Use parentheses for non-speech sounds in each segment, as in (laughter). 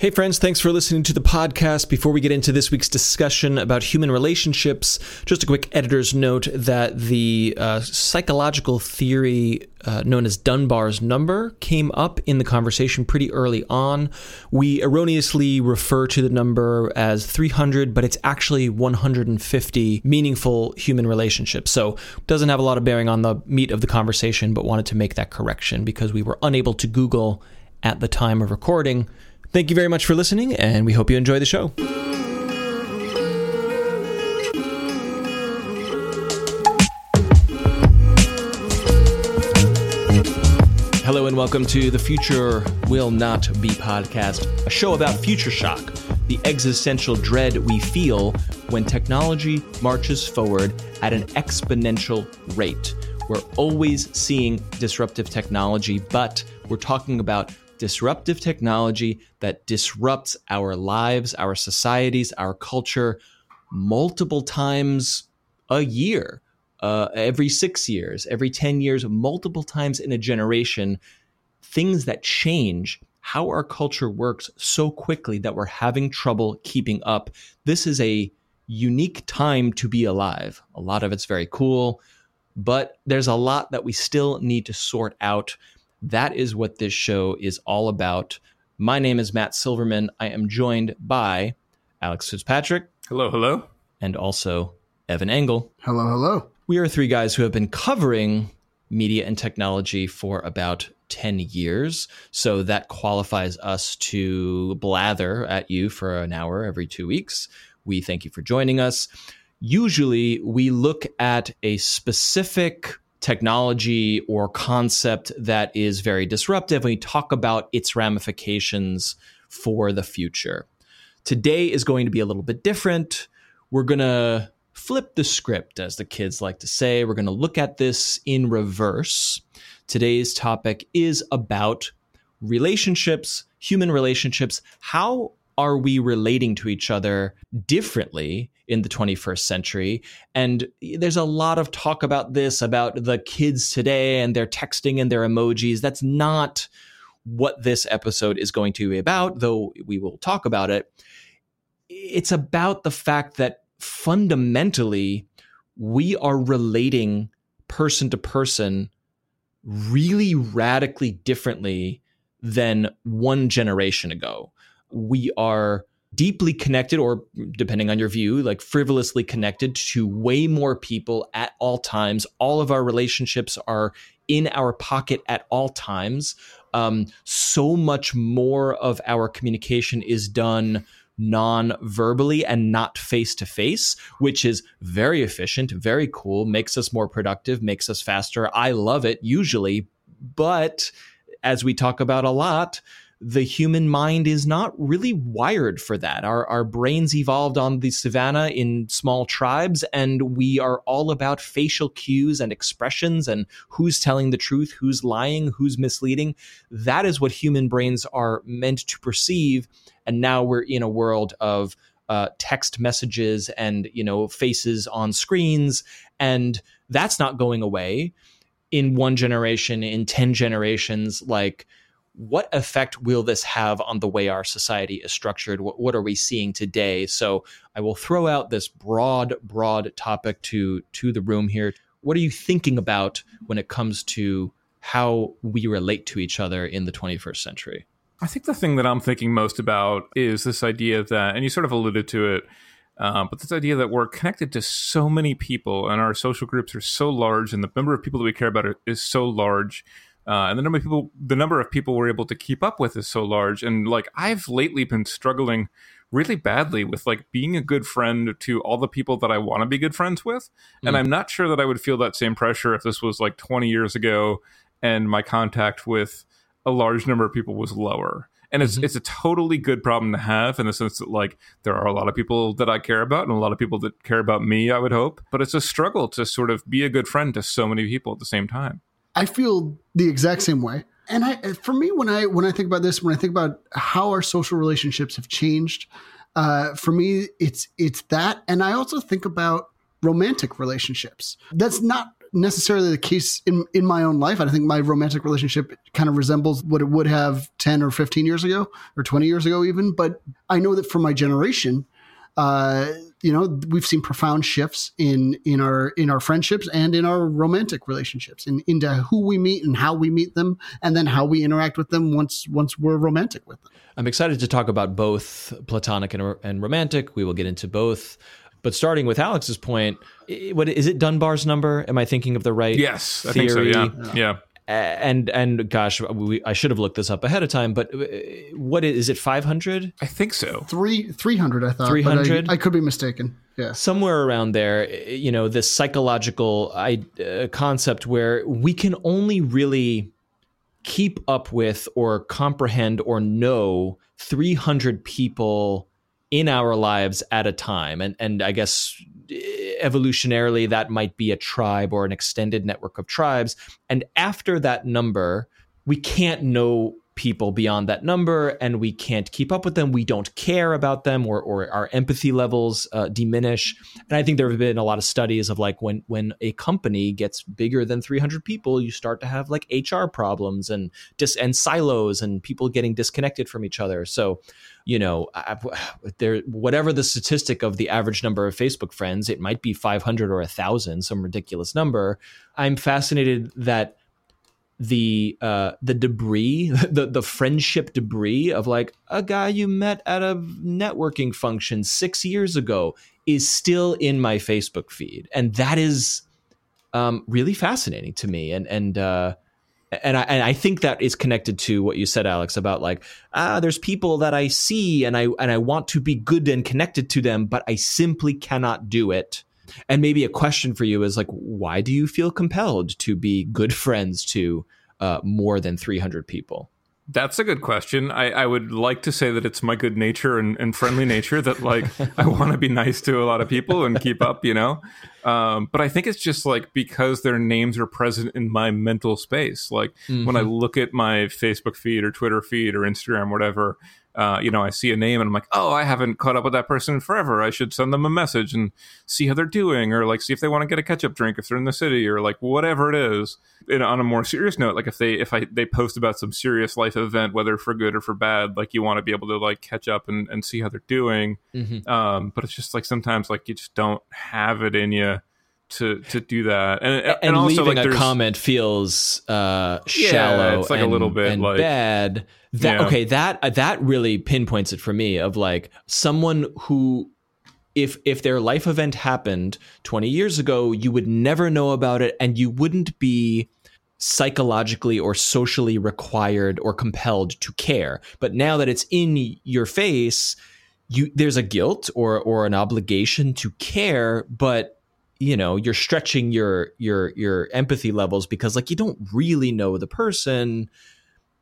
Hey, friends, thanks for listening to the podcast. Before we get into this week's discussion about human relationships, just a quick editor's note that the uh, psychological theory uh, known as Dunbar's number came up in the conversation pretty early on. We erroneously refer to the number as 300, but it's actually 150 meaningful human relationships. So, doesn't have a lot of bearing on the meat of the conversation, but wanted to make that correction because we were unable to Google at the time of recording Thank you very much for listening, and we hope you enjoy the show. Hello, and welcome to the Future Will Not Be podcast, a show about future shock, the existential dread we feel when technology marches forward at an exponential rate. We're always seeing disruptive technology, but we're talking about disruptive technology that disrupts our lives, our societies, our culture multiple times a year, uh, every six years, every 10 years, multiple times in a generation. Things that change how our culture works so quickly that we're having trouble keeping up. This is a unique time to be alive. A lot of it's very cool, but there's a lot that we still need to sort out. That is what this show is all about. My name is Matt Silverman. I am joined by Alex Fitzpatrick. Hello, hello. And also Evan Engel. Hello, hello. We are three guys who have been covering media and technology for about 10 years. So that qualifies us to blather at you for an hour every two weeks. We thank you for joining us. Usually, we look at a specific technology or concept that is very disruptive and we talk about its ramifications for the future. Today is going to be a little bit different. We're going to flip the script, as the kids like to say. We're going to look at this in reverse. Today's topic is about relationships, human relationships. How are we relating to each other differently in the 21st century? And there's a lot of talk about this, about the kids today and their texting and their emojis. That's not what this episode is going to be about, though we will talk about it. It's about the fact that fundamentally, we are relating person to person really radically differently than one generation ago we are deeply connected, or depending on your view, like frivolously connected to way more people at all times. All of our relationships are in our pocket at all times. Um, so much more of our communication is done non verbally and not face to face, which is very efficient, very cool, makes us more productive, makes us faster. I love it usually. But as we talk about a lot, the human mind is not really wired for that. Our, our brains evolved on the savannah in small tribes, and we are all about facial cues and expressions and who's telling the truth, who's lying, who's misleading. That is what human brains are meant to perceive. And now we're in a world of uh, text messages and you know faces on screens, and that's not going away in one generation, in ten generations. Like what effect will this have on the way our society is structured? What, what, are we seeing today? So I will throw out this broad, broad topic to to the room here. What are you thinking about when it comes to how we relate to each other in the 21st century? I think the thing that I'm thinking most about is this idea that, and you sort of alluded to it, uh, but this idea that we're connected to so many people and our social groups are so large and the number of people that we care about is so large uh, and the number of people, the number of people we're able to keep up with is so large. And like I've lately been struggling really badly with like being a good friend to all the people that I want to be good friends with. And mm. I'm not sure that I would feel that same pressure if this was like 20 years ago and my contact with a large number of people was lower. And it's mm-hmm. it's a totally good problem to have in the sense that like there are a lot of people that I care about and a lot of people that care about me, I would hope. But it's a struggle to sort of be a good friend to so many people at the same time. I feel the exact same way. And I, for me, when I when I think about this, when I think about how our social relationships have changed, uh, for me, it's it's that, and I also think about romantic relationships. That's not necessarily the case in in my own life. I think my romantic relationship kind of resembles what it would have 10 or 15 years ago or 20 years ago even, but I know that for my generation uh, you know we've seen profound shifts in in our in our friendships and in our romantic relationships and in, into who we meet and how we meet them and then how we interact with them once once we're romantic with them. I'm excited to talk about both platonic and, and romantic. We will get into both. But starting with alex's point what is it dunbar's number? Am i thinking of the right yes theory? i think so yeah. yeah and and gosh, we, I should have looked this up ahead of time. But uh, what is, is it? Five hundred? I think so. Three three hundred. I thought three hundred. I, I, could be mistaken. Yeah, somewhere around there. You know, this psychological uh, concept where we can only really keep up with or comprehend or know three hundred people in our lives at a time, and and I guess evolutionarily that might be a tribe or an extended network of tribes. And after that number we can't know people beyond that number and we can't keep up with them we don't care about them or, or our empathy levels uh, diminish and i think there have been a lot of studies of like when when a company gets bigger than 300 people you start to have like hr problems and dis and silos and people getting disconnected from each other so you know, there whatever the statistic of the average number of Facebook friends, it might be 500 or a thousand, some ridiculous number. I'm fascinated that the uh, the debris, (laughs) the the friendship debris of like a guy you met at a networking function six years ago is still in my Facebook feed, and that is um, really fascinating to me. And and uh, and I, and I think that is connected to what you said, Alex, about like ah, there's people that I see and I and I want to be good and connected to them, but I simply cannot do it. And maybe a question for you is like, why do you feel compelled to be good friends to uh, more than 300 people? That's a good question. I, I, would like to say that it's my good nature and, and friendly nature that like (laughs) I want to be nice to a lot of people and keep up, you know. Um, but I think it's just like because their names are present in my mental space. Like mm-hmm. when I mm-hmm. look at my Facebook feed or Twitter feed or Instagram, whatever, uh, you know, I see a name and I'm like, oh, I haven't caught up with that person forever. I should send them a message and see how they're doing, or like see if they want to get a ketchup drink if they're in the city, or like whatever it is. And on a more serious note, like if they if I they post about some serious life event, whether for good or for bad, like you want to be able to like catch up and, and see how they're doing. Mm-hmm. Um, but it's just like sometimes like you just don't have it in you to to do that. And and, and also leaving like a comment feels uh shallow yeah, it's like and, a little bit like bad. That yeah. okay that that really pinpoints it for me of like someone who if if their life event happened 20 years ago you would never know about it and you wouldn't be psychologically or socially required or compelled to care. But now that it's in your face you there's a guilt or or an obligation to care but you know you're stretching your your your empathy levels because like you don't really know the person.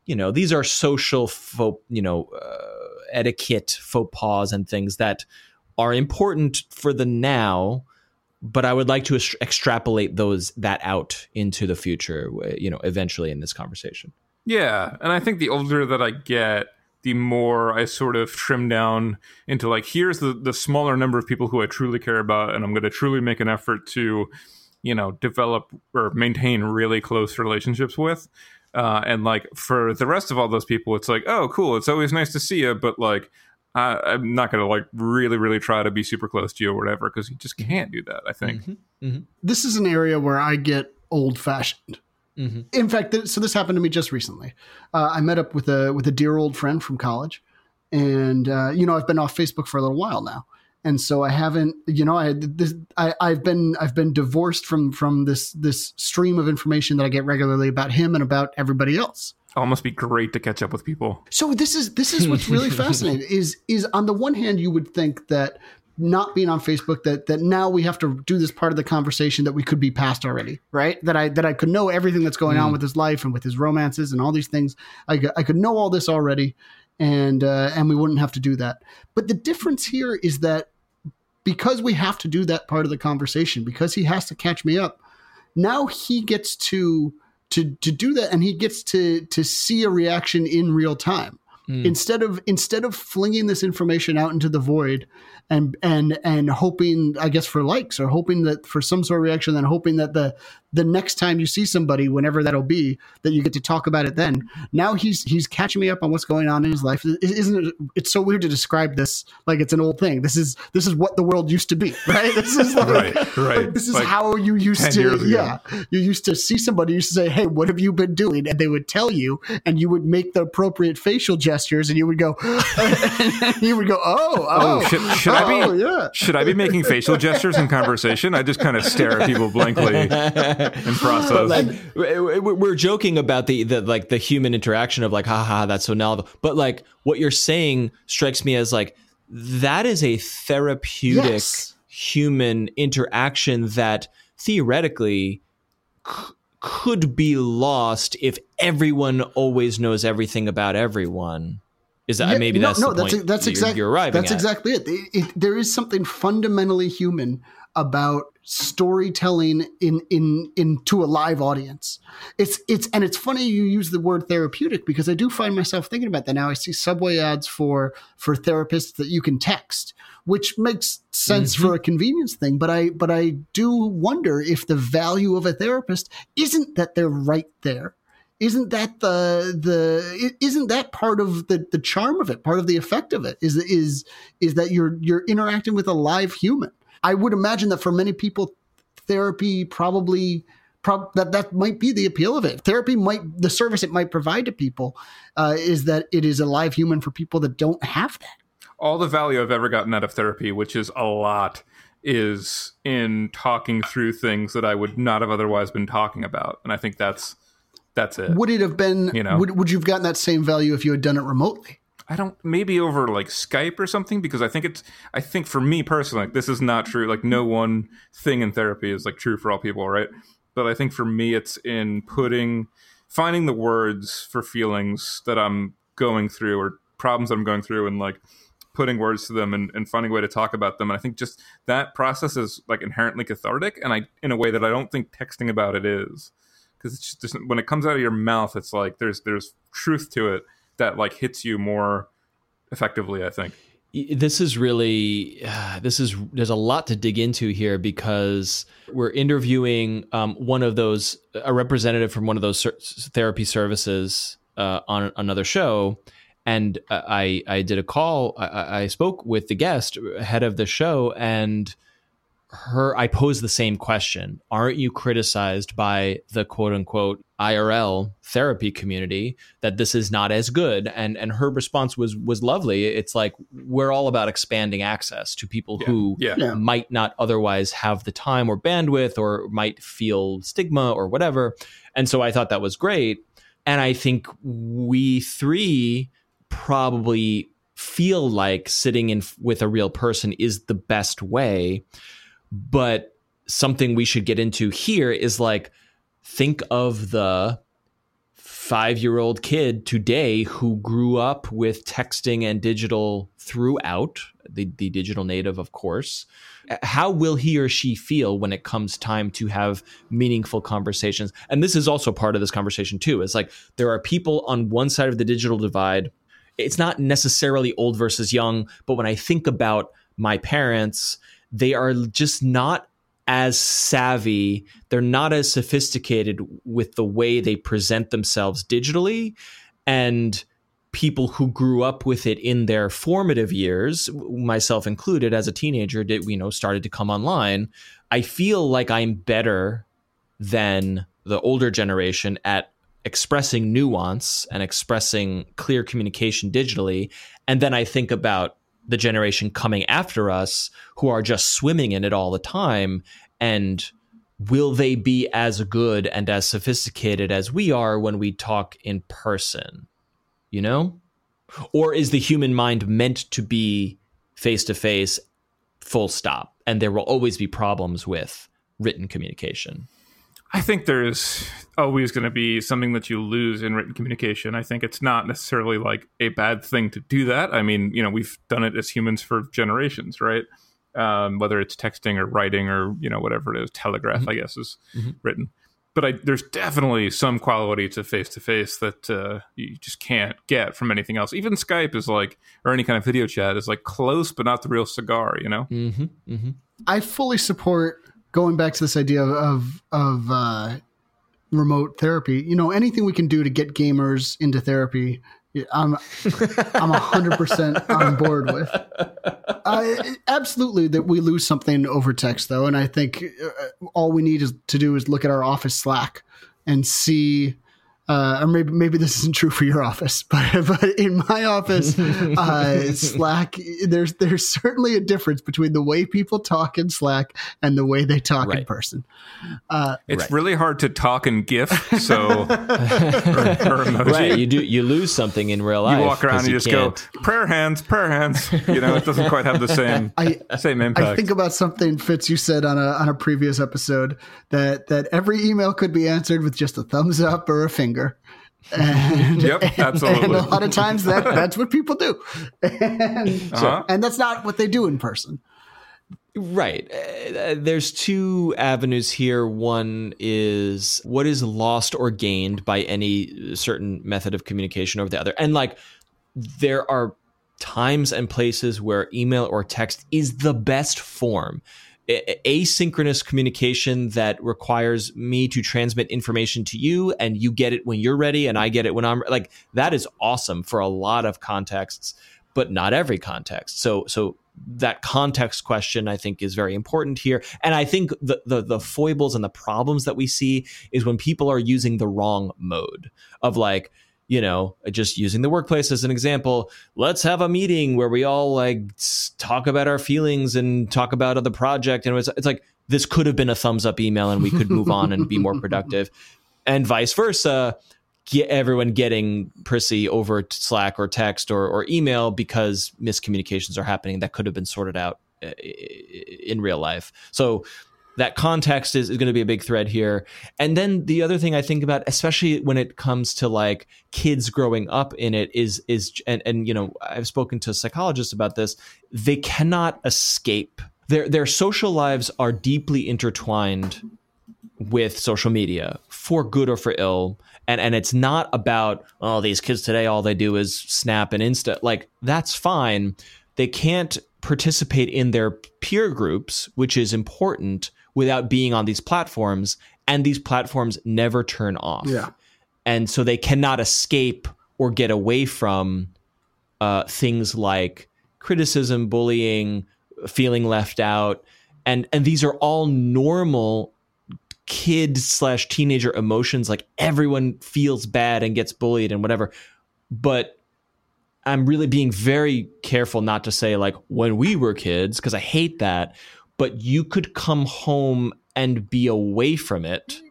You know these are social faux you know uh, etiquette faux pas and things that are important for the now but i would like to extrapolate those that out into the future you know eventually in this conversation. Yeah and i think the older that i get the more I sort of trim down into like here's the the smaller number of people who I truly care about, and I'm going to truly make an effort to, you know, develop or maintain really close relationships with. Uh, and like for the rest of all those people, it's like, oh, cool, it's always nice to see you, but like I, am not going to like really, really try to be super close to you or whatever because you just can't do that. I think mm-hmm. Mm-hmm. this is an area where I get old fashioned Mm-hmm. In fact, so this happened to me just recently. Uh, I met up with a with a dear old friend from college, and uh, you know I've been off Facebook for a little while now, and so I haven't, you know, I this I, I've been I've been divorced from from this this stream of information that I get regularly about him and about everybody else. Oh, must be great to catch up with people. So this is this is what's really (laughs) fascinating is is on the one hand you would think that not being on Facebook that that now we have to do this part of the conversation that we could be past already, right? That I that I could know everything that's going mm. on with his life and with his romances and all these things. I I could know all this already, and uh, and we wouldn't have to do that. But the difference here is that because we have to do that part of the conversation, because he has to catch me up, now he gets to to to do that, and he gets to to see a reaction in real time. Mm. Instead of instead of flinging this information out into the void and and and hoping, I guess, for likes or hoping that for some sort of reaction, then hoping that the the next time you see somebody, whenever that'll be, that you get to talk about it then. Now he's he's catching me up on what's going on in his life. Isn't it? It's so weird to describe this like it's an old thing. This is this is what the world used to be, (laughs) right? This is like, right, right. Like, this is like how you used to, yeah. You used to see somebody, you used to say, "Hey, what have you been doing?" And they would tell you, and you would make the appropriate facial gestures, and you would go, (laughs) and you would go, "Oh, oh, oh should, should oh, I be? Oh, yeah. Should I be making facial gestures in conversation? I just kind of stare at people blankly (laughs) (laughs) and process. But Like, we're joking about the, the like the human interaction of like, haha, that's so novel. But like what you're saying strikes me as like that is a therapeutic Yes. human interaction that theoretically c- could be lost if everyone always knows everything about everyone. Is that Yeah, maybe no, that's no, the that's point that's you're- exactly you're arriving that's at. exactly it. It- it- There is something fundamentally human about storytelling in in into a live audience. It's it's and it's funny you use the word therapeutic because I do find myself thinking about that now. I see subway ads for for therapists that you can text, which makes sense Mm-hmm. for a convenience thing. But I but I do wonder if the value of a therapist isn't that they're right there isn't that the the isn't that part of the the charm of it part of the effect of it is is is that you're you're interacting with a live human i would imagine that for many people therapy probably prob- that that might be the appeal of it therapy might the service it might provide to people uh, is that it is a live human for people that don't have that all the value I've ever gotten out of therapy, which is a lot, is in talking through things that I would not have otherwise been talking about. And I think that's that's it. would it have been You know. would, would you have gotten that same value if you had done it remotely I don't maybe over like Skype or something because I think it's I think for me personally like, this is not true like no one thing in therapy is like true for all people right? But I think for me it's in putting finding the words for feelings that I'm going through or problems that I'm going through and like putting words to them and, and finding a way to talk about them. And I think just that process is like inherently cathartic and I in a way that I don't think texting about it is. Because it's just when it comes out of your mouth it's like there's there's truth to it that like hits you more effectively i think. This is really uh, this is there's a lot to dig into here because we're interviewing um, one of those a representative from one of those ser- therapy services uh, on another show. And I I did a call I, I spoke with the guest head of the show and her I pose the same question. Aren't you criticized by the quote unquote IRL therapy community that this is not as good? And and her response was was lovely. It's like we're all about expanding access to people who yeah. Yeah. might not otherwise have the time or bandwidth or might feel stigma or whatever. And so I thought that was great. And I think we three probably feel like sitting in with a real person is the best way but something we should get into here is like think of the five year old kid today who grew up with texting and digital throughout the, the digital native of course. How will he or she feel when it comes time to have meaningful conversations? And this is also part of this conversation too. It's like there are people on one side of the digital divide. It's not necessarily old versus young but when i think about my parents they are just not as savvy they're not as sophisticated with the way they present themselves digitally and people who grew up with it in their formative years myself included as a teenager did you know started to come online. I feel like i'm better than the older generation at expressing nuance and expressing clear communication digitally. And then i think about the generation coming after us who are just swimming in it all the time and will they be as good and as sophisticated as we are when we talk in person you know? Or is the human mind meant to be face to face full stop and there will always be problems with written communication i think there's always going to be something that you lose in written communication i think it's not necessarily like a bad thing to do that i mean you know we've done it as humans for generations right um, whether it's texting or writing or you know whatever it is telegraph Mm-hmm. i guess is written but I, there's definitely some quality to face to face that uh, you just can't get from anything else. Even Skype is like, or any kind of video chat is like close, but not the real cigar. You know? mm-hmm, mm-hmm. I fully support going back to this idea of of, uh, remote therapy, you know, anything we can do to get gamers into therapy, I'm I'm hundred percent on board with. Uh, absolutely, that we lose something over text, though, and I think uh, all we need is to do is look at our office Slack and see uh, or maybe maybe this isn't true for your office, (laughs) but but in my office, (laughs) uh, Slack, there's there's certainly a difference between the way people talk in Slack and the way they talk right. in person. Uh, it's right. really hard to talk in GIF, so (laughs) or, or right, you do you lose something in real life. You walk around and you, you just can't. go prayer hands, prayer hands. You know, it doesn't quite have the same I, same impact. I think about something Fitz you said on a on a previous episode that that every email could be answered with just a thumbs up or a finger finger. (laughs) (laughs) And, yep, absolutely. And a lot of times that that's what people do, (laughs) and, uh-huh. and that's not what they do in person. Right. Uh, there's two avenues here. One is what is lost or gained by any certain method of communication over the other. And like there are times and places where email or text is the best form asynchronous communication that requires me to transmit information to you and you get it when you're ready and I get it when I'm like that is awesome for a lot of contexts but not every context. So so that context question I think is very important here. And I think the the the foibles and the problems that we see is when people are using the wrong mode of like you know, just using the workplace as an example, let's have a meeting where we all like talk about our feelings and talk about the project. And it's, it's like, this could have been a thumbs up email and we could move on and be more (laughs) productive. And vice versa, get everyone getting prissy over Slack or text or, or email because miscommunications are happening that could have been sorted out uh, in real life. So that context is, is going to be a big thread here. And then the other thing I think about, especially when it comes to like kids growing up in it, is is and and you know I've spoken to psychologists about this. They cannot escape. Their their social lives are deeply intertwined with social media for good or for ill. And and it's not about oh these kids today all they do is snap and insta like that's fine. They can't participate in their peer groups, which is important without being on these platforms and these platforms never turn off. Yeah. And so they cannot escape or get away from uh, things like criticism, bullying, feeling left out. And and these are all normal kid slash teenager emotions. Like everyone feels bad and gets bullied and whatever. But I'm really being very careful not to say like when we were kids, because I hate that but you could come home and be away from it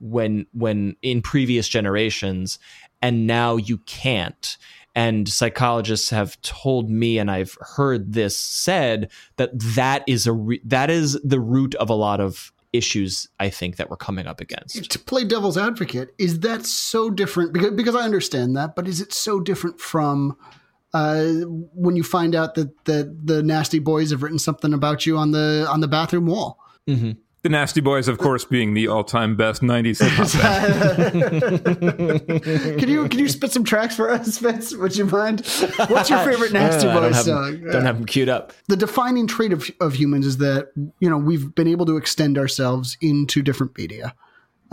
when when in previous generations and now you can't and psychologists have told me and I've heard this said that that is a re- that is the root of a lot of issues I think that we're coming up against. To play devil's advocate, is that so different because because I understand that, but is it so different from uh, when you find out that, that the nasty boys have written something about you on the on the bathroom wall. Mm-hmm. The Nasty Boys, of course, being the all-time best '90s hip (laughs) can you can you spit some tracks for us, Spence? Would you mind? What's your favorite (laughs) Nasty Boys don't song? Them, don't have them queued up. The defining trait of of humans is that you know we've been able to extend ourselves into different media.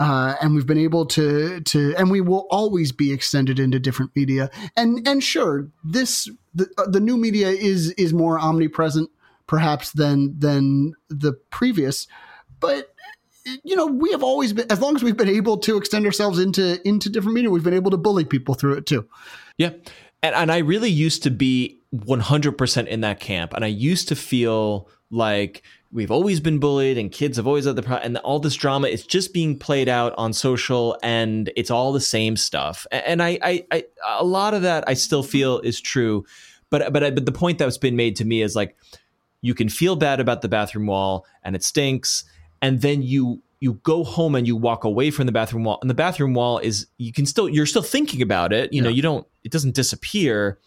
Uh, and we've been able to to and we will always be extended into different media. And and sure this the, uh, the new media is is more omnipresent perhaps than than the previous. But you know we have always been as long as we've been able to extend ourselves into into different media we've been able to bully people through it too. Yeah. And, and i really used to be 100% in that camp. And i used to feel like we've always been bullied and kids have always had the problem and all this drama is just being played out on social and it's all the same stuff and I, I, I a lot of that i still feel is true but but I, but the point that's been made to me is like you can feel bad about the bathroom wall and it stinks and then you you go home and you walk away from the bathroom wall and the bathroom wall is you can still you're still thinking about it you yeah. know you don't it doesn't disappear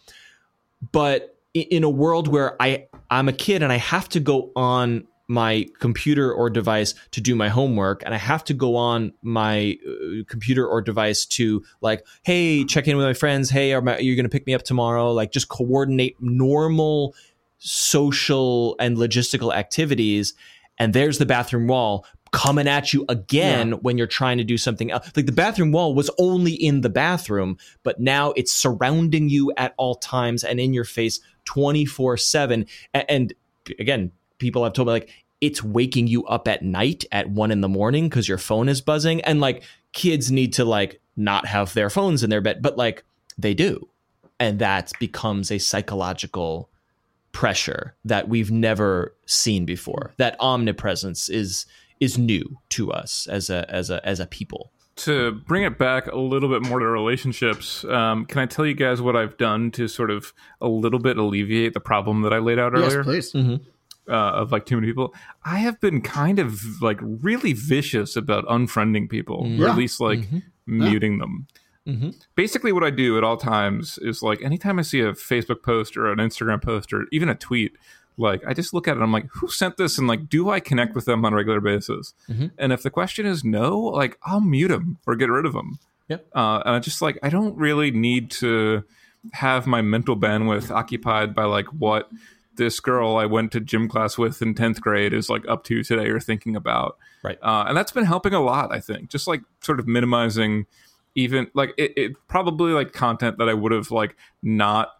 but in a world where i i'm a kid and i have to go on my computer or device to do my homework and I have to go on my uh, computer or device to like, hey, check in with my friends. Hey, are, my, are you going to pick me up tomorrow? Like just coordinate normal social and logistical activities. and there's the bathroom wall coming at you again yeah. when you're trying to do something else. Like the bathroom wall was only in the bathroom, but now it's surrounding you at all times and in your face 24 7. And again, people have told me like it's waking you up at night at one in the morning because your phone is buzzing. And like kids need to like not have their phones in their bed, but like they do. And that becomes a psychological pressure that we've never seen before. That omnipresence is is new to us as a as a as a people. To bring it back a little bit more to relationships, um, can I tell you guys what I've done to sort of a little bit alleviate the problem that I laid out earlier? Yes, please. Mm-hmm. Uh, of like too many people, I have been kind of like really vicious about unfriending people, mm-hmm. or at least like mm-hmm. muting yeah. them. Mm-hmm. Basically, what I do at all times is like anytime I see a Facebook post or an Instagram post or even a tweet, like I just look at it, I'm like, who sent this, and like, do I connect with them on a regular basis? Mm-hmm. And if the question is no, like I'll mute them or get rid of them. Yep. Uh, and I just like I don't really need to have my mental bandwidth occupied by like what this girl I went to gym class with in 10th grade is like up to today or thinking about. Right. Uh, and that's been helping a lot, I think. Just like sort of minimizing even like it, it probably like content that I would have like not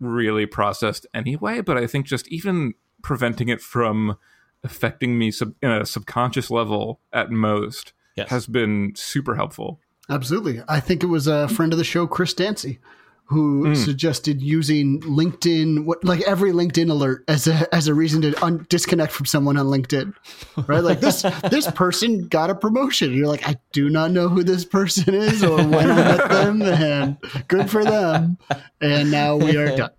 really processed anyway. But I think just even preventing it from affecting me sub- in a subconscious level at most yes. has been super helpful. Absolutely. I think it was a friend of the show, Chris Dancy, who mm. suggested using LinkedIn, what, like every LinkedIn alert, as a as a reason to un- disconnect from someone on LinkedIn, right? Like this (laughs) this person got a promotion. You're like, I do not know who this person is or when I met them, and good for them. And now we are done.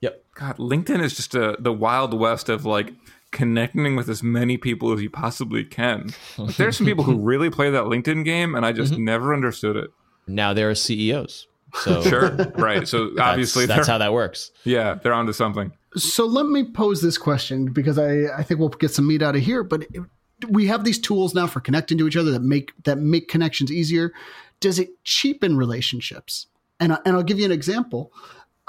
Yep. God, LinkedIn is just a, the wild west of like connecting with as many people as you possibly can. Like, there's some people who (laughs) really play that LinkedIn game, and I just mm-hmm. never understood it. Now there are CEOs. So (laughs) sure, right. So (laughs) obviously that's, that's how that works. Yeah, they're onto something. So let me pose this question because I I think we'll get some meat out of here. But it, we have these tools now for connecting to each other that make that make connections easier. Does it cheapen relationships? And and I'll give you an example.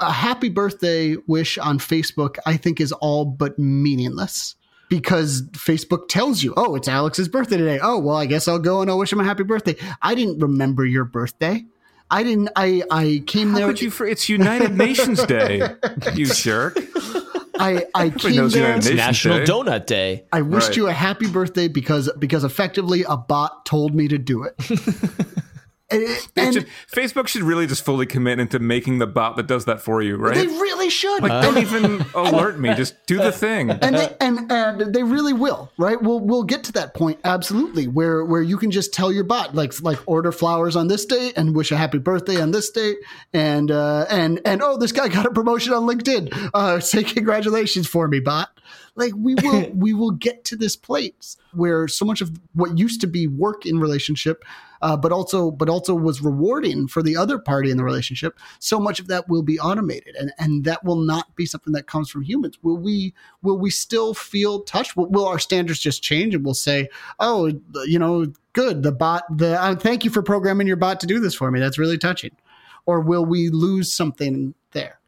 A happy birthday wish on Facebook, I think, is all but meaningless because Facebook tells you, oh, it's Alex's birthday today. Oh, well, I guess I'll go and I'll wish him a happy birthday. I didn't remember your birthday. I didn't. I I came How there. Could you? For, it's United Nations Day. (laughs) You jerk. I I came there. It's National Day. Donut Day. I wished right. you a happy birthday because because effectively a bot told me to do it. (laughs) and, should, Facebook should really just fully commit into making the bot that does that for you, right? They really should. Like, don't even (laughs) alert me. Just do the thing. And they, and and they really will, right? We'll we'll get to that point absolutely, where where you can just tell your bot like like order flowers on this date and wish a happy birthday on this date, and uh, and and oh, this guy got a promotion on LinkedIn. Uh, say congratulations for me, bot. Like we will (laughs) we will get to this place where so much of what used to be work in relationship uh, but also but also was rewarding for the other party in the relationship. So much of that will be automated, and and that will not be something that comes from humans. Will we will we still feel touched? Will, will our standards just change, and we'll say, oh, you know, good, the bot, the uh, thank you for programming your bot to do this for me. That's really touching. Or will we lose something there?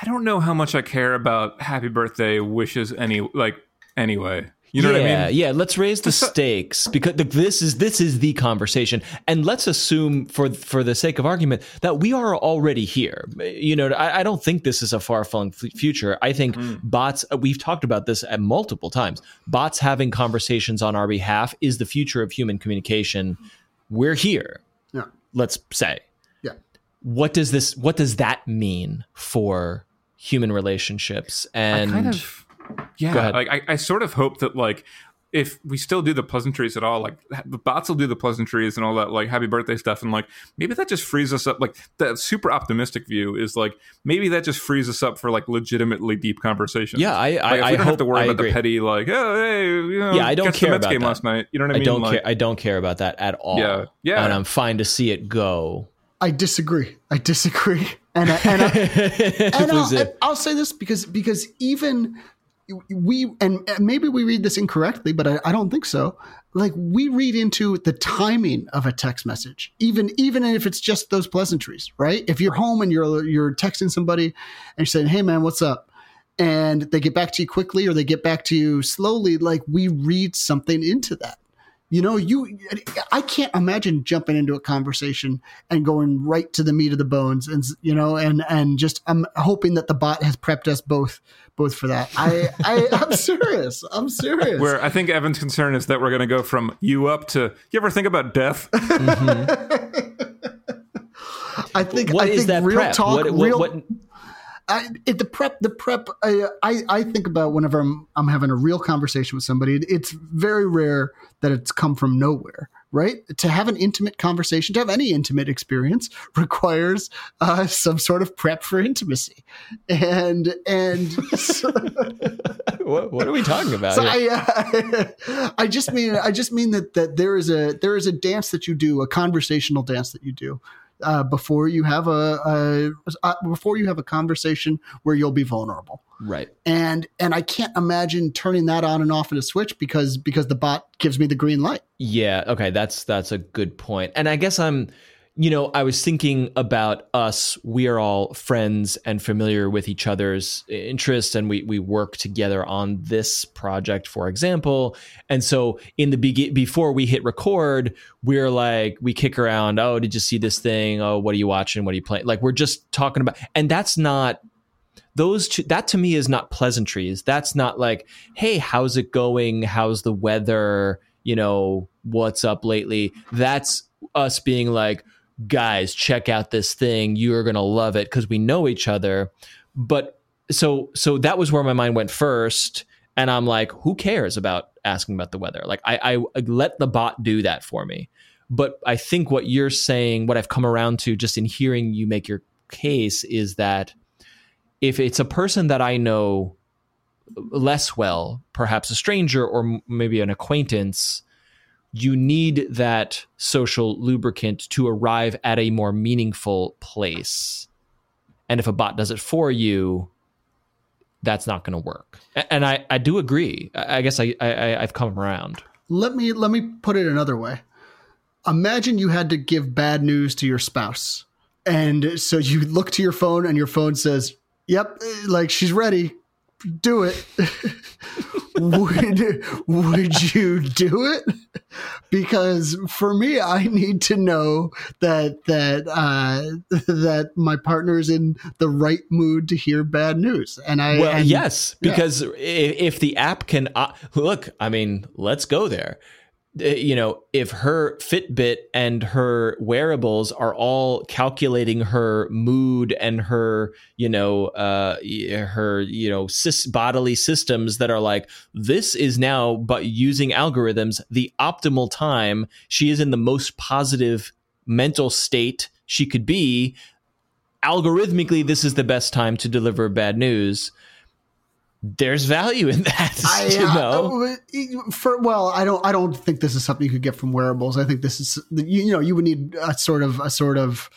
I don't know how much I care about happy birthday wishes any like anyway. You know yeah, what I mean? Yeah, let's raise the (laughs) stakes because this is this is the conversation, and let's assume for for the sake of argument that we are already here. You know, I, I don't think this is a far flung future. I think mm. bots. We've talked about this at multiple times. Bots having conversations on our behalf is the future of human communication. We're here. Yeah. Let's say. Yeah. What does this? What does that mean for human relationships? And kind of yeah, like I, I sort of hope that like if we still do the pleasantries at all, like the bots will do the pleasantries and all that, like happy birthday stuff, and like maybe that just frees us up. Like that super optimistic view is like maybe that just frees us up for like legitimately deep conversations. Yeah, I, I, like, I we don't hope, have to worry I about agree. the petty like, oh hey, you know, yeah, I don't care the Mets about game that. last night. You know what I, I mean? don't like, care. I don't care about that at all. Yeah, yeah, and I'm fine to see it go. I disagree. I disagree, and I, and, I, (laughs) and I'll, I'll say this because because even we and maybe we read this incorrectly, but I, I, don't think so. Like we read into the timing of a text message, even even if it's just those pleasantries, right? If you're home and you're you're texting somebody and you're saying, "Hey man, what's up?" and they get back to you quickly or they get back to you slowly, like we read something into that. You know, you I can't imagine jumping into a conversation and going right to the meat of the bones and you know and and just I'm hoping that the bot has prepped us both both for that. I, I I'm serious. I'm serious. Where I think Evan's concern is that we're going to go from you up to you ever think about death? Mm-hmm. (laughs) I think what I is think that real prep? talk what, what, real what, I, it, the prep, the prep. I, I, I think about whenever I'm I'm having a real conversation with somebody. It's very rare that it's come from nowhere, right? To have an intimate conversation, to have any intimate experience, (laughs) requires uh, some sort of prep for intimacy, and and so, (laughs) what, what, are we talking about? So I, uh, (laughs) I just mean I just mean that that there is a there is a dance that you do, a conversational dance that you do uh, before you have a, a, a, before you have a conversation where you'll be vulnerable. Right. And and I can't imagine turning that on and off in a switch because because the bot gives me the green light. Yeah. Okay. That's that's a good. And I guess I'm you know, I was thinking about us. We are all friends and familiar with each other's interests, and we we work together on this project, for example. And so, in the be- before we hit record, we're like we kick around. Oh, did you see this thing? Oh, what are you watching? What are you playing? Like we're just talking about, and that's not those two. That to me is not pleasantries. That's not like, hey, how's it going? How's the weather? You know, what's up lately? That's us being like guys, check out this thing. You are going to love it because we know each other. But so so that was where my mind went first. And I'm like, who cares about asking about the weather? Like I, I let the bot do that for me. But I think what you're saying, what I've come around to just in hearing you make your case is that if it's a person that I know less well, perhaps a stranger or maybe an acquaintance, you need that social lubricant to arrive at a more meaningful place. And if a bot does it for you, that's not going to work. And I, I do agree. I guess I, I I've come around. Let me let me put it another way. Imagine you had to give bad news to your spouse. And so you look to your phone and your phone says, "Yep, like she's ready. Do it." would would you do it? Because for me, I need to know that that uh, that my partner is in the right mood to hear bad news. And I well, and, yes, because yeah. if the app can uh, look, I mean, let's go there. Uh, you know, if her Fitbit and her wearables are all calculating her mood and her, you know, uh, her, you know, bodily systems that are like, this is now, but using algorithms, the optimal time she is in the most positive mental state she could be. Algorithmically, this is the best time to deliver bad news there's value in that. (laughs) I, you uh, know, uh, for well, I don't, I don't think this is something you could get from wearables. I think this is, you, you know, you would need a sort of, a sort of,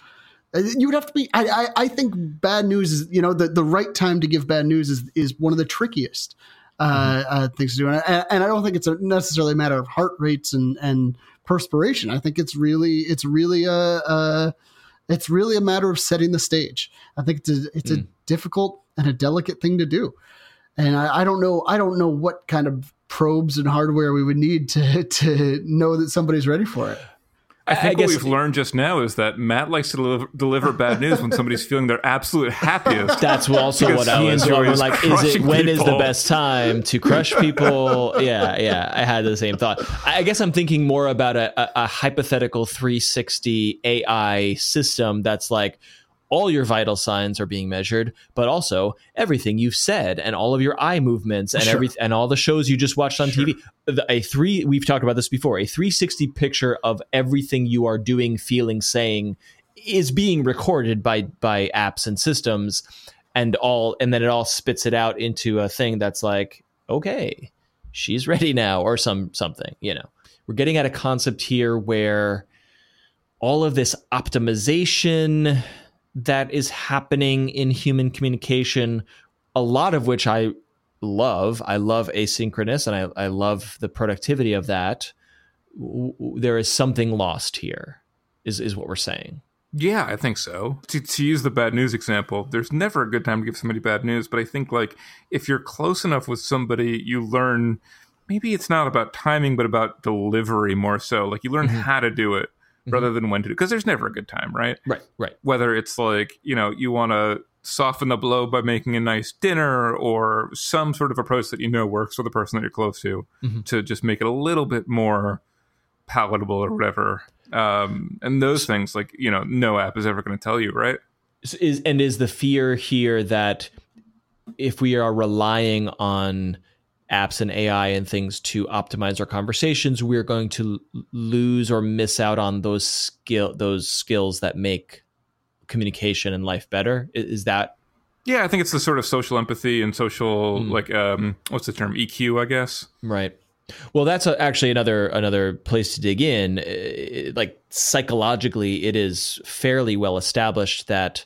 uh, you would have to be. I, I, I think bad news is, you know, the the right time to give bad news is is one of the trickiest uh, mm-hmm. uh, things to do, and I, and I don't think it's a necessarily a matter of heart rates and and perspiration. I think it's really, it's really a. a it's really a matter of setting the stage. I think it's a, it's mm. a difficult and a delicate thing to do and I, I, don't know I don't know what kind of probes and hardware we would need to to know that somebody's ready for it. I think I what we've learned just now is that Matt likes to deliver, deliver bad news when somebody's feeling their absolute happiest. That's also what I was wondering. Like, is it when people. is the best time to crush people? (laughs) yeah, yeah. I had the same thought. I guess I'm thinking more about a, a, a hypothetical 360 AI system that's like all your vital signs are being measured, but also everything you've said and all of your eye movements and sure. every and all the shows you just watched on sure. TV. A three we've talked about this before. A 360 picture of everything you are doing, feeling, saying is being recorded by by apps and systems and all and then it all spits it out into a thing that's like, okay, she's ready now or some something, you know. We're getting at a concept here where all of this optimization that is happening in human communication, a lot of which I love. I love asynchronous and I, I love the productivity of that. There is something lost here, is, is what we're saying. Yeah, I think so. To, to use the bad news example, there's never a good time to give somebody bad news, but I think like if you're close enough with somebody, you learn maybe it's not about timing, but about delivery more so. Like you learn mm-hmm. how to do it mm-hmm. rather than when to do because there's never a good time, right? Right, right. Whether it's like, you know, you want to soften the blow by making a nice dinner or some sort of approach that you know works for the person that you're close to mm-hmm. to just make it a little bit more palatable or whatever um, and those things like you know no app is ever going to tell you right is and is the fear here that if we are relying on apps and AI and things to optimize our conversations, we're going to lose or miss out on those skill those skills that make communication and life better. Is that? Yeah, I think it's the sort of social empathy and social mm. like um, what's the term EQ, I guess. Right. Well, that's actually another another place to dig in. Like psychologically, it is fairly well established that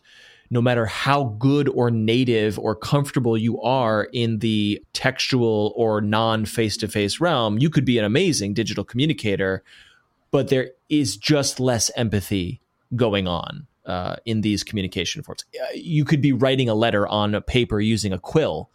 no matter how good or native or comfortable you are in the textual or non face to face realm, you could be an amazing digital communicator, but there is just less empathy going on uh, in these communication forms. You could be writing a letter on a paper using a quill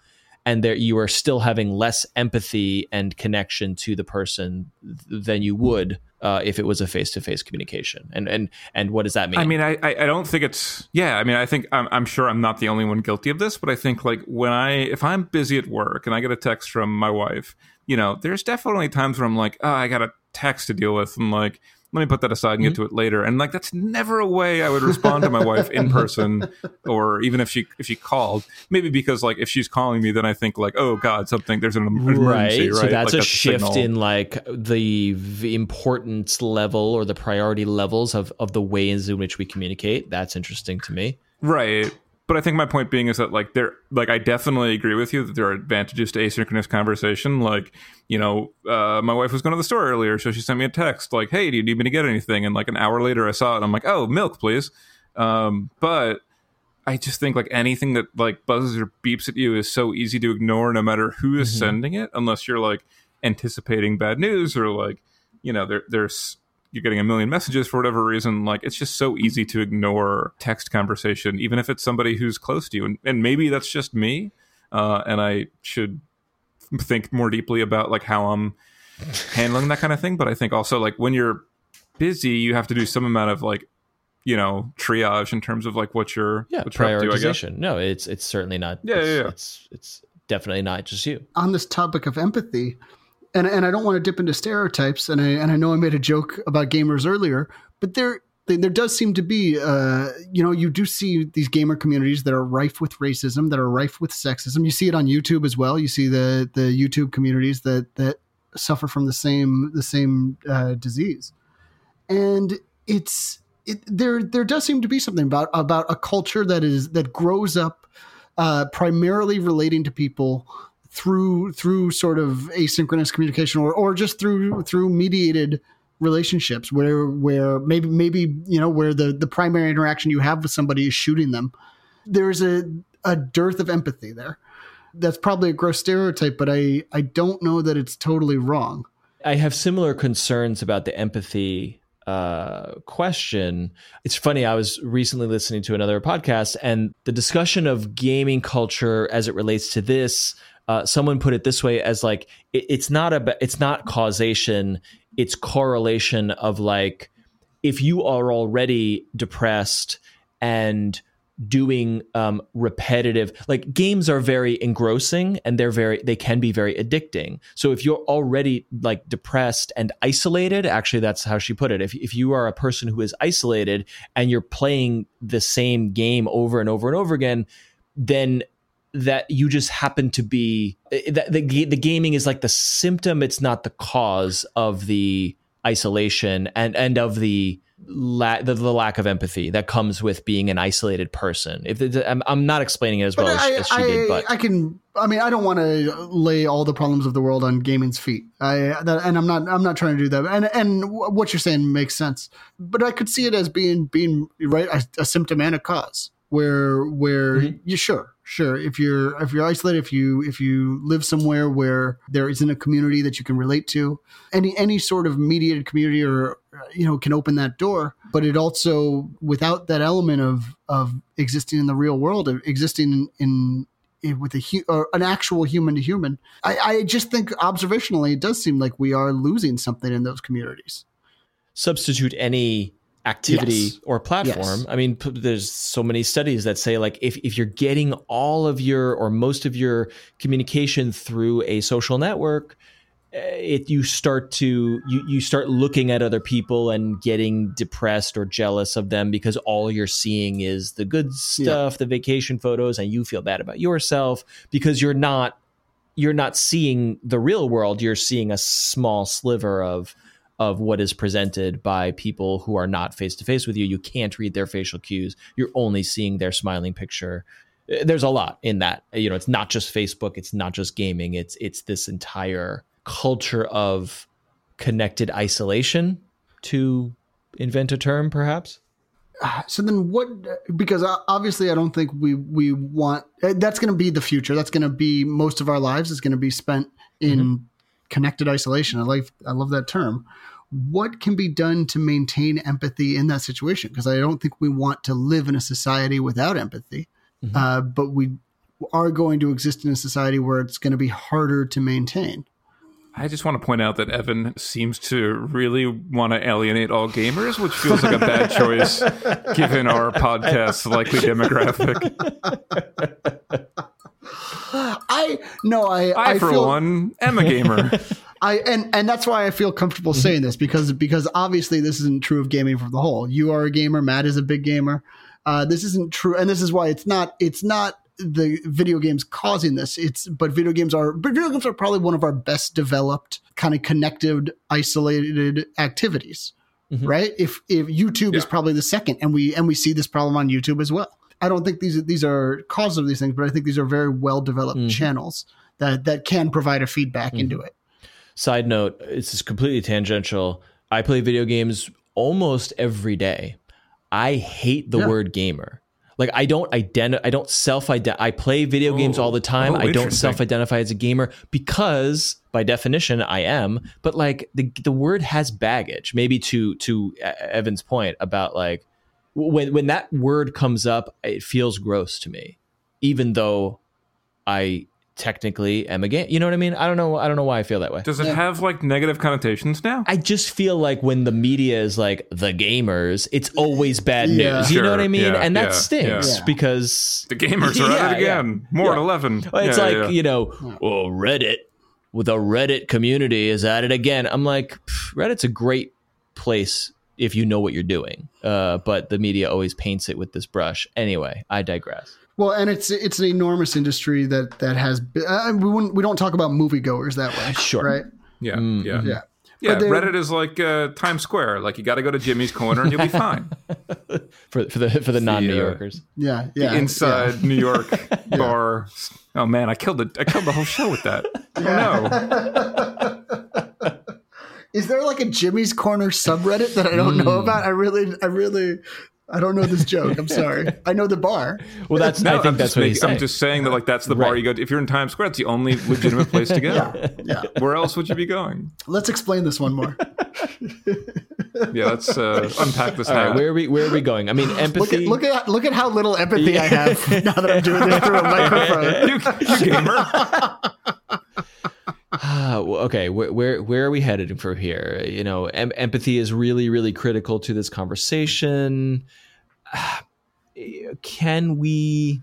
and there you are still having less empathy and connection to the person than you would uh, if it was a face-to-face communication. And and and what does that mean? I mean, I I don't think it's yeah. I mean, I think I'm, I'm sure I'm not the only one guilty of this, but I think like when I if I'm busy at work and I get a text from my wife, you know, there's definitely times where I'm like, oh, I got a text to deal with, and like let me put that aside and get mm-hmm. to it later. And like that's never a way I would respond to my wife in person, (laughs) or even if she if she called. Maybe because like if she's calling me, then I think like, oh God, something there's an emergency, right? right? So that's like, a that's shift in like the, the importance level or the priority levels of of the ways in which we communicate. That's interesting to me. Right but I think my point being is that like there like I definitely agree with you that there are advantages to asynchronous conversation. Like, you know, uh, my wife was going to the store earlier, so she sent me a text like, "Hey, do you need me to get anything?" And like an hour later, I saw it. I'm like, "Oh, milk, please." Um, but I just think like anything that like buzzes or beeps at you is so easy to ignore, no matter who is mm-hmm. sending it, unless you're like anticipating bad news or like you know there there's you're getting a million messages for whatever reason like it's just so easy to ignore text conversation even if it's somebody who's close to you. And, and maybe that's just me uh, and i should think more deeply about like how i'm handling that kind of thing. But i think also like when you're busy you have to do some amount of like you know triage in terms of like what you're yeah what prioritization to, no it's it's certainly not yeah, it's, yeah, yeah. it's it's definitely not just you. On this topic of empathy and and I don't want to dip into stereotypes, and I and I know I made a joke about gamers earlier, but there there does seem to be, uh, you know, you do see these gamer communities that are rife with racism, that are rife with sexism. You see it on YouTube as well. You see the the YouTube communities that that suffer from the same the same uh, disease, and it's it, there there does seem to be something about about a culture that is that grows up uh, primarily relating to people through through sort of asynchronous communication or or just through through mediated relationships where where maybe maybe you know where the the primary interaction you have with somebody is shooting them there's a a dearth of empathy there that's probably a gross stereotype but i i don't know that it's totally wrong i have similar concerns about the empathy uh, question. It's funny. I was recently listening to another podcast, and the discussion of gaming culture as it relates to this uh, someone put it this way as like it, it's not a it's not causation it's correlation of like if you are already depressed and doing um, repetitive like games are very engrossing and they're very they can be very addicting. So if you're already like depressed and isolated actually that's how she put it. If, if you are a person who is isolated and you're playing the same game over and over and over again then that you just happen to be eh, that the, the gaming is like the symptom it's not the cause of the isolation and and of the la- the, the, lack of empathy that comes with being an isolated person. If I'm, I'm not explaining it as well I, as, as, she I, did but i can i mean i don't want to lay all the problems of the world on gaming's feet. I that, and i'm not i'm not trying to do that. And and what you're saying makes sense. But i could see it as being being right a, a symptom and a cause where where mm-hmm. you sure sure. If you're if you're isolated, if you if you live somewhere where there isn't a community that you can relate to, any any sort of mediated community or you know can open that door. But it also without that element of of existing in the real world, of existing in, in with a or an actual human to human. I, I just think observationally, it does seem like we are losing something in those communities. Substitute any activity Yes. or platform. Yes. I mean, p- there's so many studies that say like if if you're getting all of your or most of your communication through a social network, eh, it you start to you you start looking at other people and getting depressed or jealous of them because all you're seeing is the good stuff, the vacation photos and you feel bad about yourself because you're not you're not seeing the real world, you're seeing a small sliver of of what is presented by people who are not face to face with you. You can't read their facial cues. You're only seeing their smiling picture. Uh, There's a lot in that. You know, it's not just Facebook, it's not just gaming. It's it's this entire culture of connected isolation to invent a term perhaps. so then what because obviously i don't think we we want eh, that's going to be the future that's going to be most of our lives is going to be spent in connected isolation i like i love that term what can be done to maintain empathy in that situation because i don't think we want to live in a society without empathy uh, but we are going to exist in a society where it's going to be harder to maintain I just want to point out that Evan seems to really want to alienate all gamers, which feels like a bad (laughs) choice given our podcast's likely demographic. i no i I, for feel, one, am a gamer. (laughs) I and and that's why I feel comfortable Mm-hmm. saying this because because obviously this isn't true of gaming for the whole. You are a gamer. Matt is a big gamer. Uh, this isn't true, and this is why it's not. It's not the video games causing this. It's but video games are. But video games are probably one of our best developed kind of connected, isolated activities. Mhm. Right? If if YouTube is probably the second, and we and we see this problem on YouTube as well. I don't think these these are causes of these things, but I think these are very well developed Mhm. channels that that can provide a feedback Mm-hmm. into it. Side note, this is completely tangential. I play video games almost every day. I hate the Yeah. word gamer. Like I don't identi- I don't self identify. I play video games Oh. all the time. Oh, I don't self identify as a gamer because by definition I am. But like the the word has baggage. Maybe to to Evan's point about like when when that word comes up, it feels gross to me, even though I technically am a game. You know what I mean? I don't know. I don't know why I feel that way. Does it have like negative connotations now? I just feel like when the media is like the gamers, it's always bad Yeah. news. You know what I mean? Yeah. and that Yeah. stinks Yeah. because The gamers are (laughs) Yeah, at it yeah. again. More at 11. it's Yeah, like yeah. you know, well, Reddit with a Reddit community is at it again. I'm like, Reddit's a great place if you know what you're doing, uh, but the media always paints it with this brush. Anyway, I digress. Well, and it's it's an enormous industry that that has. Uh, we wouldn't we don't talk about moviegoers that way, Sure. right? Yeah, Mm, yeah. Yeah, Yeah, Reddit is like uh, Times Square. Like you got to go to Jimmy's Corner and you'll be (laughs) fine. For for the for the non New Yorkers. yeah, yeah. Inside New York (laughs) bar. Oh man, I killed the I killed the whole show with that. Oh no. (laughs) Is there like a Jimmy's Corner subreddit that I don't know Mm. about? I really, I really, I don't know this joke. I'm sorry. (laughs) I know the bar. Well, that's No, I think I'm that's just what making- he's saying. I'm just saying that like that's the bar you go to. If you're in Times Square, it's the only legitimate place to go. Yeah, yeah. Where else would you be going? Let's explain this one more. (laughs) Yeah, let's uh, unpack this All right, hat. where are we where are we going? I mean, Look empathy. at look at look at how little empathy I have (laughs) now that I'm doing this through a microphone. you, you gamer. (sighs) Okay, where, where where are we headed from here? You know, em- empathy is really really critical to this conversation. (sighs) Can we?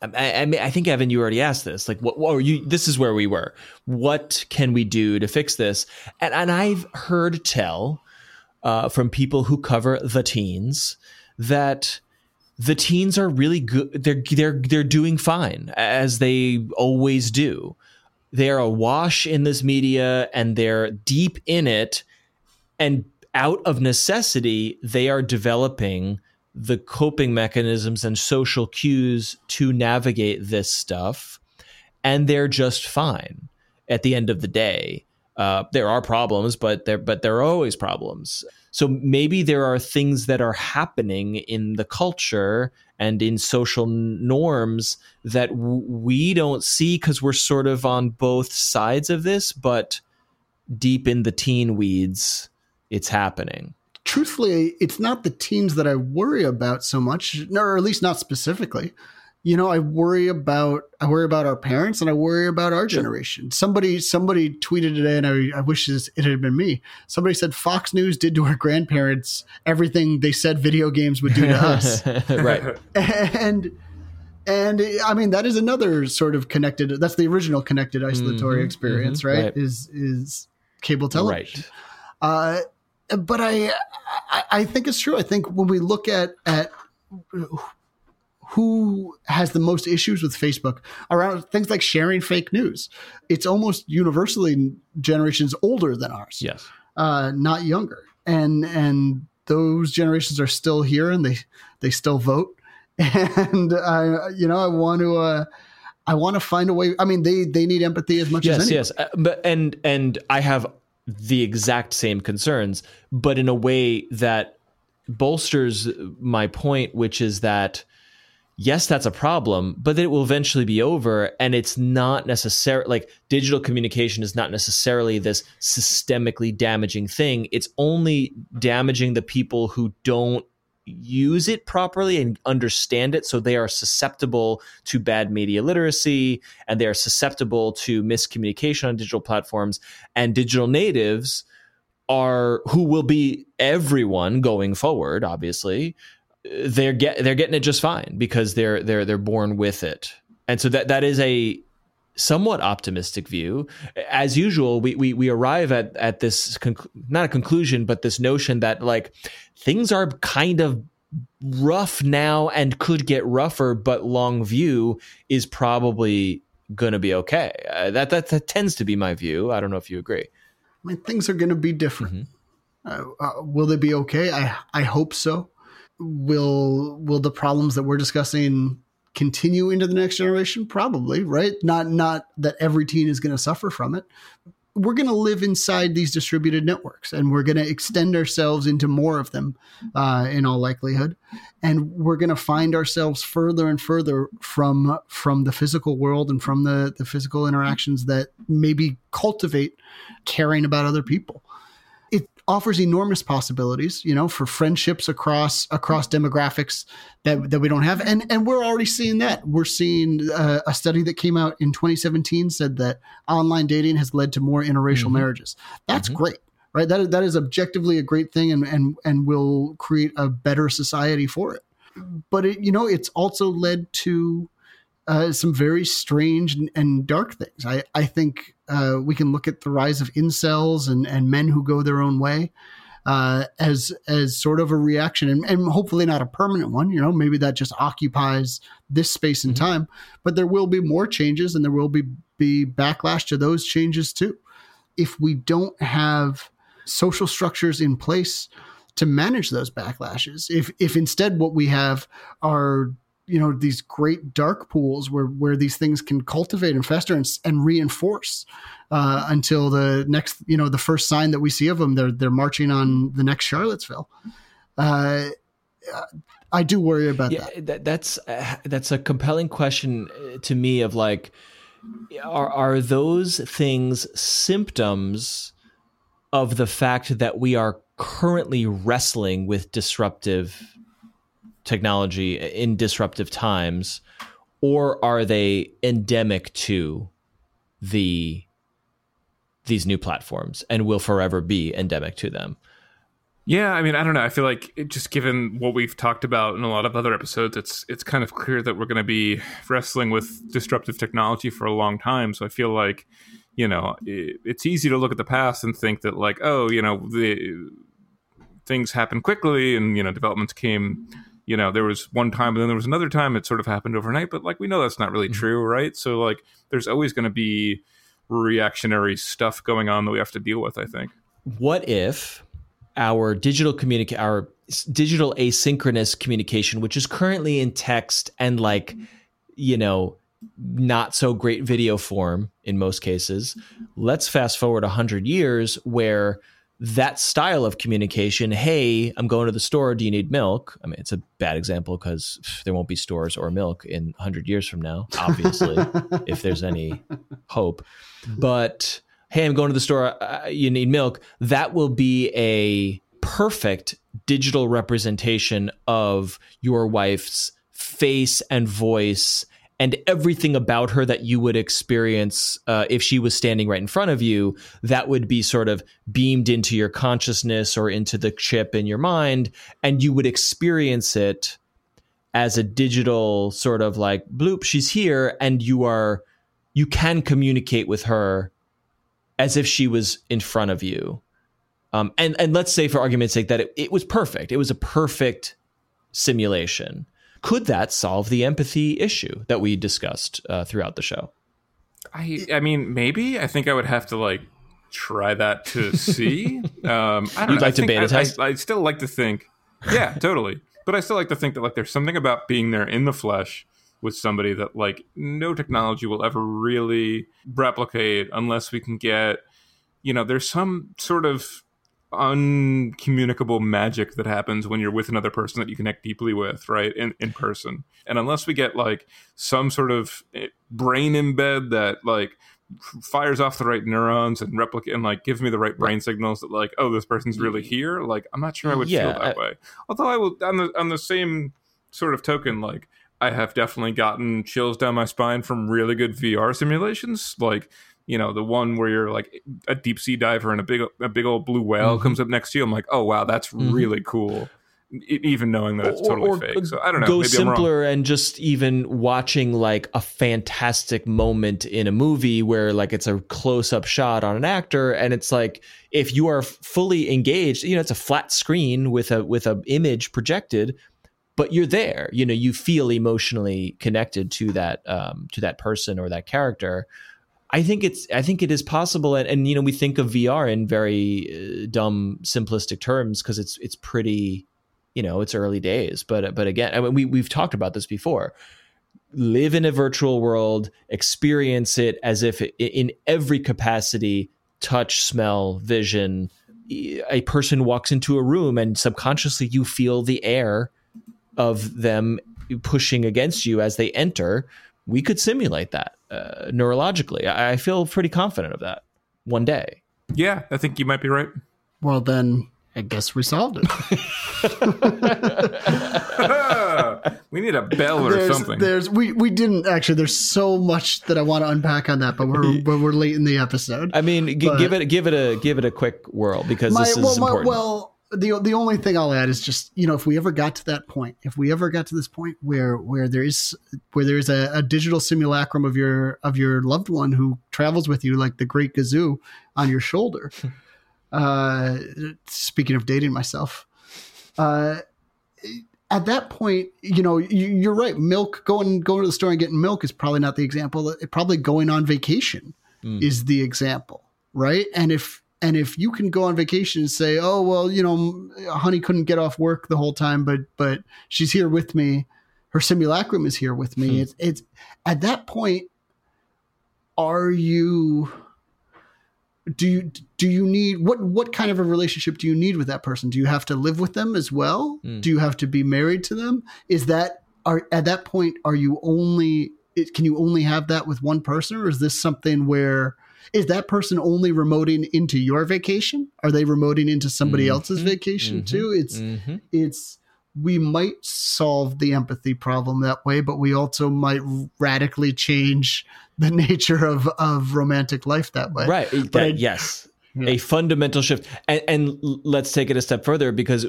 I, I mean, I think Evan, you already asked this. Like, what? Or you? This is where we were. What can we do to fix this? And and I've heard tell uh, from people who cover the teens that the teens are really good. They're they're they're doing fine as they always do. They are awash in this media and they're deep in it, and out of necessity, they are developing the coping mechanisms and social cues to navigate this stuff, and they're just fine at the end of the day. Uh, there are problems, but there but there are always problems. So maybe there are things that are happening in the culture and in social norms that w- we don't see because we're sort of on both sides of this, but deep in the teen weeds, it's happening. Truthfully, it's not the teens that I worry about so much, or at least not specifically you know, I worry about I worry about our parents and I worry about our generation. Somebody somebody tweeted today, and I, I wish this, it had been me. Somebody said Fox News did to our grandparents everything they said video games would do to us. (laughs) right. (laughs) And and I mean that is another sort of connected. That's the original connected isolatory mm-hmm, experience, mm-hmm, right? right? Is is cable television. Right. Uh, but I, I I think it's true. I think when we look at at who has the most issues with Facebook around things like sharing fake news. It's almost universally generations older than ours. Yes. Uh, not younger. And and those generations are still here and they they still vote. (laughs) And I you know, I want to uh I want to find a way. I mean, they they need empathy as much yes, as yes, yes. Uh, but and and I have the exact same concerns, but in a way that bolsters my point, which is that yes, that's a problem, but it will eventually be over. And it's not necessarily like digital communication is not necessarily this systemically damaging thing. It's only damaging the people who don't use it properly and understand it. So they are susceptible to bad media literacy and they are susceptible to miscommunication on digital platforms. And digital natives are who will be everyone going forward, obviously they're get they're getting it just fine because they're they're they're born with it. And so that that is a somewhat optimistic view. As usual, we we, we arrive at at this conc- not a conclusion, but this notion that like things are kind of rough now and could get rougher, but long view is probably going to be okay. Uh, that, that that tends to be my view. I don't know if you agree. I mean, things are going to be different. Mm-hmm. Uh, uh, will they be okay? I I hope so will will the problems that we're discussing continue into the next generation? Probably right? Not not that every teen is going to suffer from it. We're going to live inside these distributed networks and we're going to extend ourselves into more of them uh, in all likelihood. And we're going to find ourselves further and further from from the physical world and from the the physical interactions that maybe cultivate caring about other people offers enormous possibilities, you know, for friendships across across demographics that that we don't have, and and we're already seeing that. We're seeing uh, a study that came out in 2017 said that online dating has led to more interracial mm-hmm. marriages. That's mm-hmm. great, right? That that is objectively a great thing, and and and will create a better society for it. But it, you know, it's also led to uh, some very strange and, and, dark things. I, I think uh, we can look at the rise of incels and, and men who go their own way uh, as as sort of a reaction, and, and, hopefully not a permanent one. You know, maybe that just occupies this space and mm-hmm. time. But there will be more changes, and there will be be backlash to those changes too. If we don't have social structures in place to manage those backlashes, if if instead what we have are you know these great dark pools where where these things can cultivate and fester and, and reinforce uh, until the next you know the first sign that we see of them they're they're marching on the next Charlottesville. Uh, I do worry about yeah, that. That's uh, that's a compelling question uh, to me of like are are those things symptoms of the fact that we are currently wrestling with disruptive technology in disruptive times, or are they endemic to the these new platforms and will forever be endemic to them? Yeah, I mean, I don't know. I feel like it, just given what we've talked about in a lot of other episodes, it's it's kind of clear that we're going to be wrestling with disruptive technology for a long time. So I feel like, you know, it, it's easy to look at the past and think that like, oh, you know, the things happen quickly and you know developments came you know there was one time and then there was another time it sort of happened overnight but like we know that's not really mm-hmm. true right so like there's always going to be reactionary stuff going on that we have to deal with i think what if our digital communicate our digital asynchronous communication which is currently in text and like you know not so great video form in most cases. Let's fast forward 100 years where that style of communication, hey, I'm going to the store, do you need milk? I mean, it's a bad example because (sighs) there won't be stores or milk in 100 years from now, obviously, (laughs) if there's any hope. But hey, I'm going to the store, uh, you need milk. That will be a perfect digital representation of your wife's face and voice and everything about her that you would experience uh, if she was standing right in front of you, that would be sort of beamed into your consciousness or into the chip in your mind, and you would experience it as a digital sort of like bloop, she's here, and you are you can communicate with her as if she was in front of you. Um, and and let's say for argument's sake that it, it was perfect. It was a perfect simulation could that solve the empathy issue that we discussed uh, throughout the show? I I mean maybe I think I would have to like try that to see. (laughs) um, I don't You'd know. like to beta I, test? I, I still like to think, yeah, totally. But I still like to think that like there's something about being there in the flesh with somebody that like no technology will ever really replicate unless we can get, you know, there's some sort of uncommunicable magic that happens when you're with another person that you connect deeply with, right? In in person. And unless we get like some sort of eh, brain embed that like fires off the right neurons and replicate and like gives me the right brain signals that like oh this person's really here like i'm not sure i would Yeah, feel that I- way although i will on the on the same sort of token like i have definitely gotten chills down my spine from really good vr simulations like you know the one where you're like a deep sea diver and a big a big old blue whale Mhm. comes up next to you i'm like oh wow that's Mhm. really cool even knowing that it's totally or fake so i don't know Go maybe i'm wrong simpler and just even watching like a fantastic moment in a movie where like it's a close up shot on an actor and it's like if you are fully engaged, you know, it's a flat screen with a with a image projected, but you're there. You know, you feel emotionally connected to that um, to that person or that character. I think it's I think it is possible, and, and you know we think of VR in very uh, dumb, simplistic terms because it's it's pretty, you know, it's early days. But but again, I mean, we we've talked about this before. Live in a virtual world, experience it as if it, in every capacity, touch, smell, vision. A person walks into a room and subconsciously you feel the air of them pushing against you as they enter. We could simulate that uh, neurologically. I, I feel pretty confident of that one day. yeah i think you might be right Well, then I guess we solved it. (laughs) we need a bell or there's, something there's we we didn't actually. There's so much that I want to unpack on that, but we're (laughs) but we're late in the episode. I mean, g- But- give it give it a give it a quick whirl because this is well, my- important. well, the the only thing I'll add is just you know if we ever got to that point, if we ever got to this point where where there is where there is a, a digital simulacrum of your of your loved one who travels with you like the Great Gazoo on your shoulder. (laughs) uh, speaking of dating myself, uh, at that point, you know you, you're right. Milk going going to the store and getting milk is probably not the example. Probably going on vacation Mm. is the example, right? And if and if you can go on vacation and say, "Oh well, you know, honey couldn't get off work the whole time, but but she's here with me. Her simulacrum is here with me." Hmm. It's it's at that point. Are you? Do you do you need what what kind of a relationship do you need with that person? Do you have to live with them as well? Hmm. Do you have to be married to them? Is that are at that point are you only it, can you only have that with one person or is this something where is that person only remoting into your vacation are they remoting into somebody Mhm. else's vacation Mhm. too it's Mhm. it's we might solve the empathy problem that way but we also might radically change the (laughs) nature of of romantic life that way right But that- I- yes Yeah. a fundamental shift and, and let's take it a step further because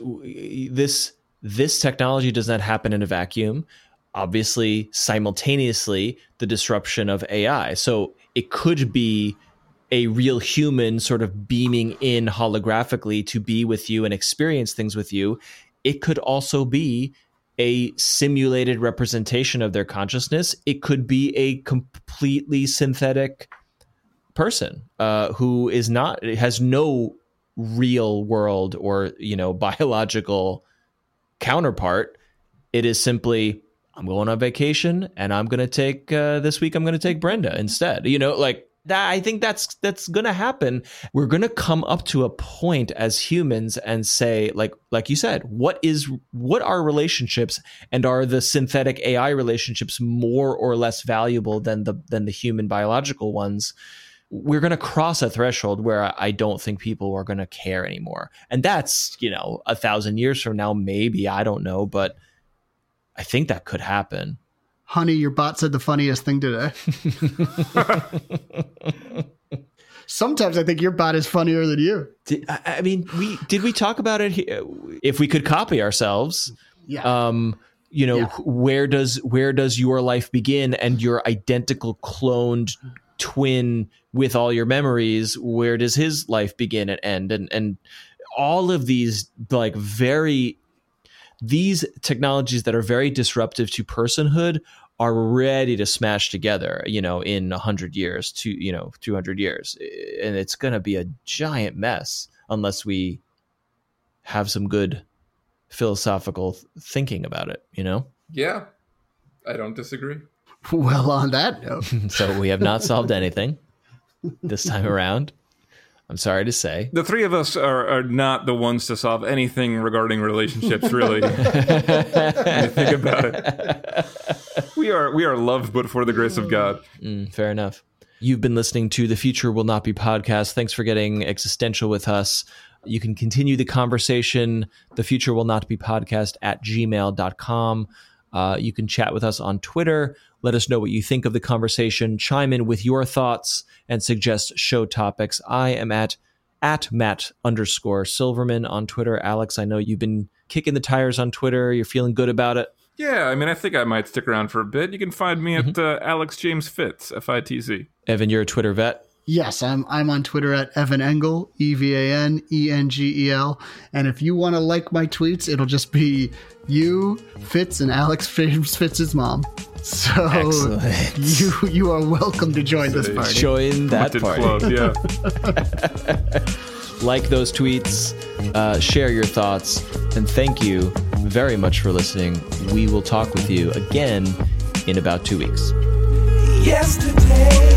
this this technology does not happen in a vacuum obviously simultaneously the disruption of ai so it could be a real human sort of beaming in holographically to be with you and experience things with you. It could also be a simulated representation of their consciousness. It could be a completely synthetic person uh, who is not has no real world or you know (laughs) biological counterpart. It is simply I'm going on vacation and I'm going to take uh, this week I'm going to take Brenda instead. You know, like that I think that's that's going to happen. We're going to come up to a point as humans and say like like you said, what is what are relationships and are the synthetic AI relationships more or less valuable than the than the human biological ones? We're going to cross a threshold where I don't think people are going to care anymore. And that's, you know, a thousand years from now, maybe, I don't know, but I think that could happen honey, your bot said the funniest thing today. (laughs) Sometimes I think your bot is funnier than you. Did, I mean, we did we talk about it? Here? If we could copy ourselves, yeah. Um, you know, yeah. where does where does your life begin, and your identical cloned twin with all your memories? Where does his life begin and end? And and all of these like very these technologies that are very disruptive to personhood are ready to smash together, you know, in 100 years, to, you know, 200 years. And it's going to be a giant mess unless we have some good philosophical thinking about it, you know? Yeah. I don't disagree. Well, on that note. (laughs) so we have not solved anything this time (laughs) around. I'm sorry to say. The three of us are, are not the ones to solve anything regarding relationships, really. (laughs) think about it. We are we are loved but for the grace of God. Mm, fair enough. You've been listening to the Future Will Not Be podcast. Thanks for getting existential with us. You can continue the conversation, the Future Will Not Be podcast at gmail.com. Uh, you can chat with us on Twitter. Let us know what you think of the conversation. Chime in with your thoughts and suggest show topics. I am at at Matt underscore Silverman on Twitter. Alex, I know you've been kicking the tires on Twitter. You're feeling good about it. Yeah, I mean, I think I might stick around for a bit. You can find me mm-hmm. at uh, Alex James Fitz, F I T Z. Evan, you're a Twitter vet. Yes, I'm I'm on Twitter at Evan Engel, E V A N E N G E L. And if you want to like my tweets, it'll just be you, Fitz, and Alex James Fitz's mom. So Excellent. you you are welcome to join this party. Join that party. Club, yeah. (laughs) like those tweets, uh, share your thoughts, and thank you very much for listening. We will talk with you again in about two weeks. Yesterday.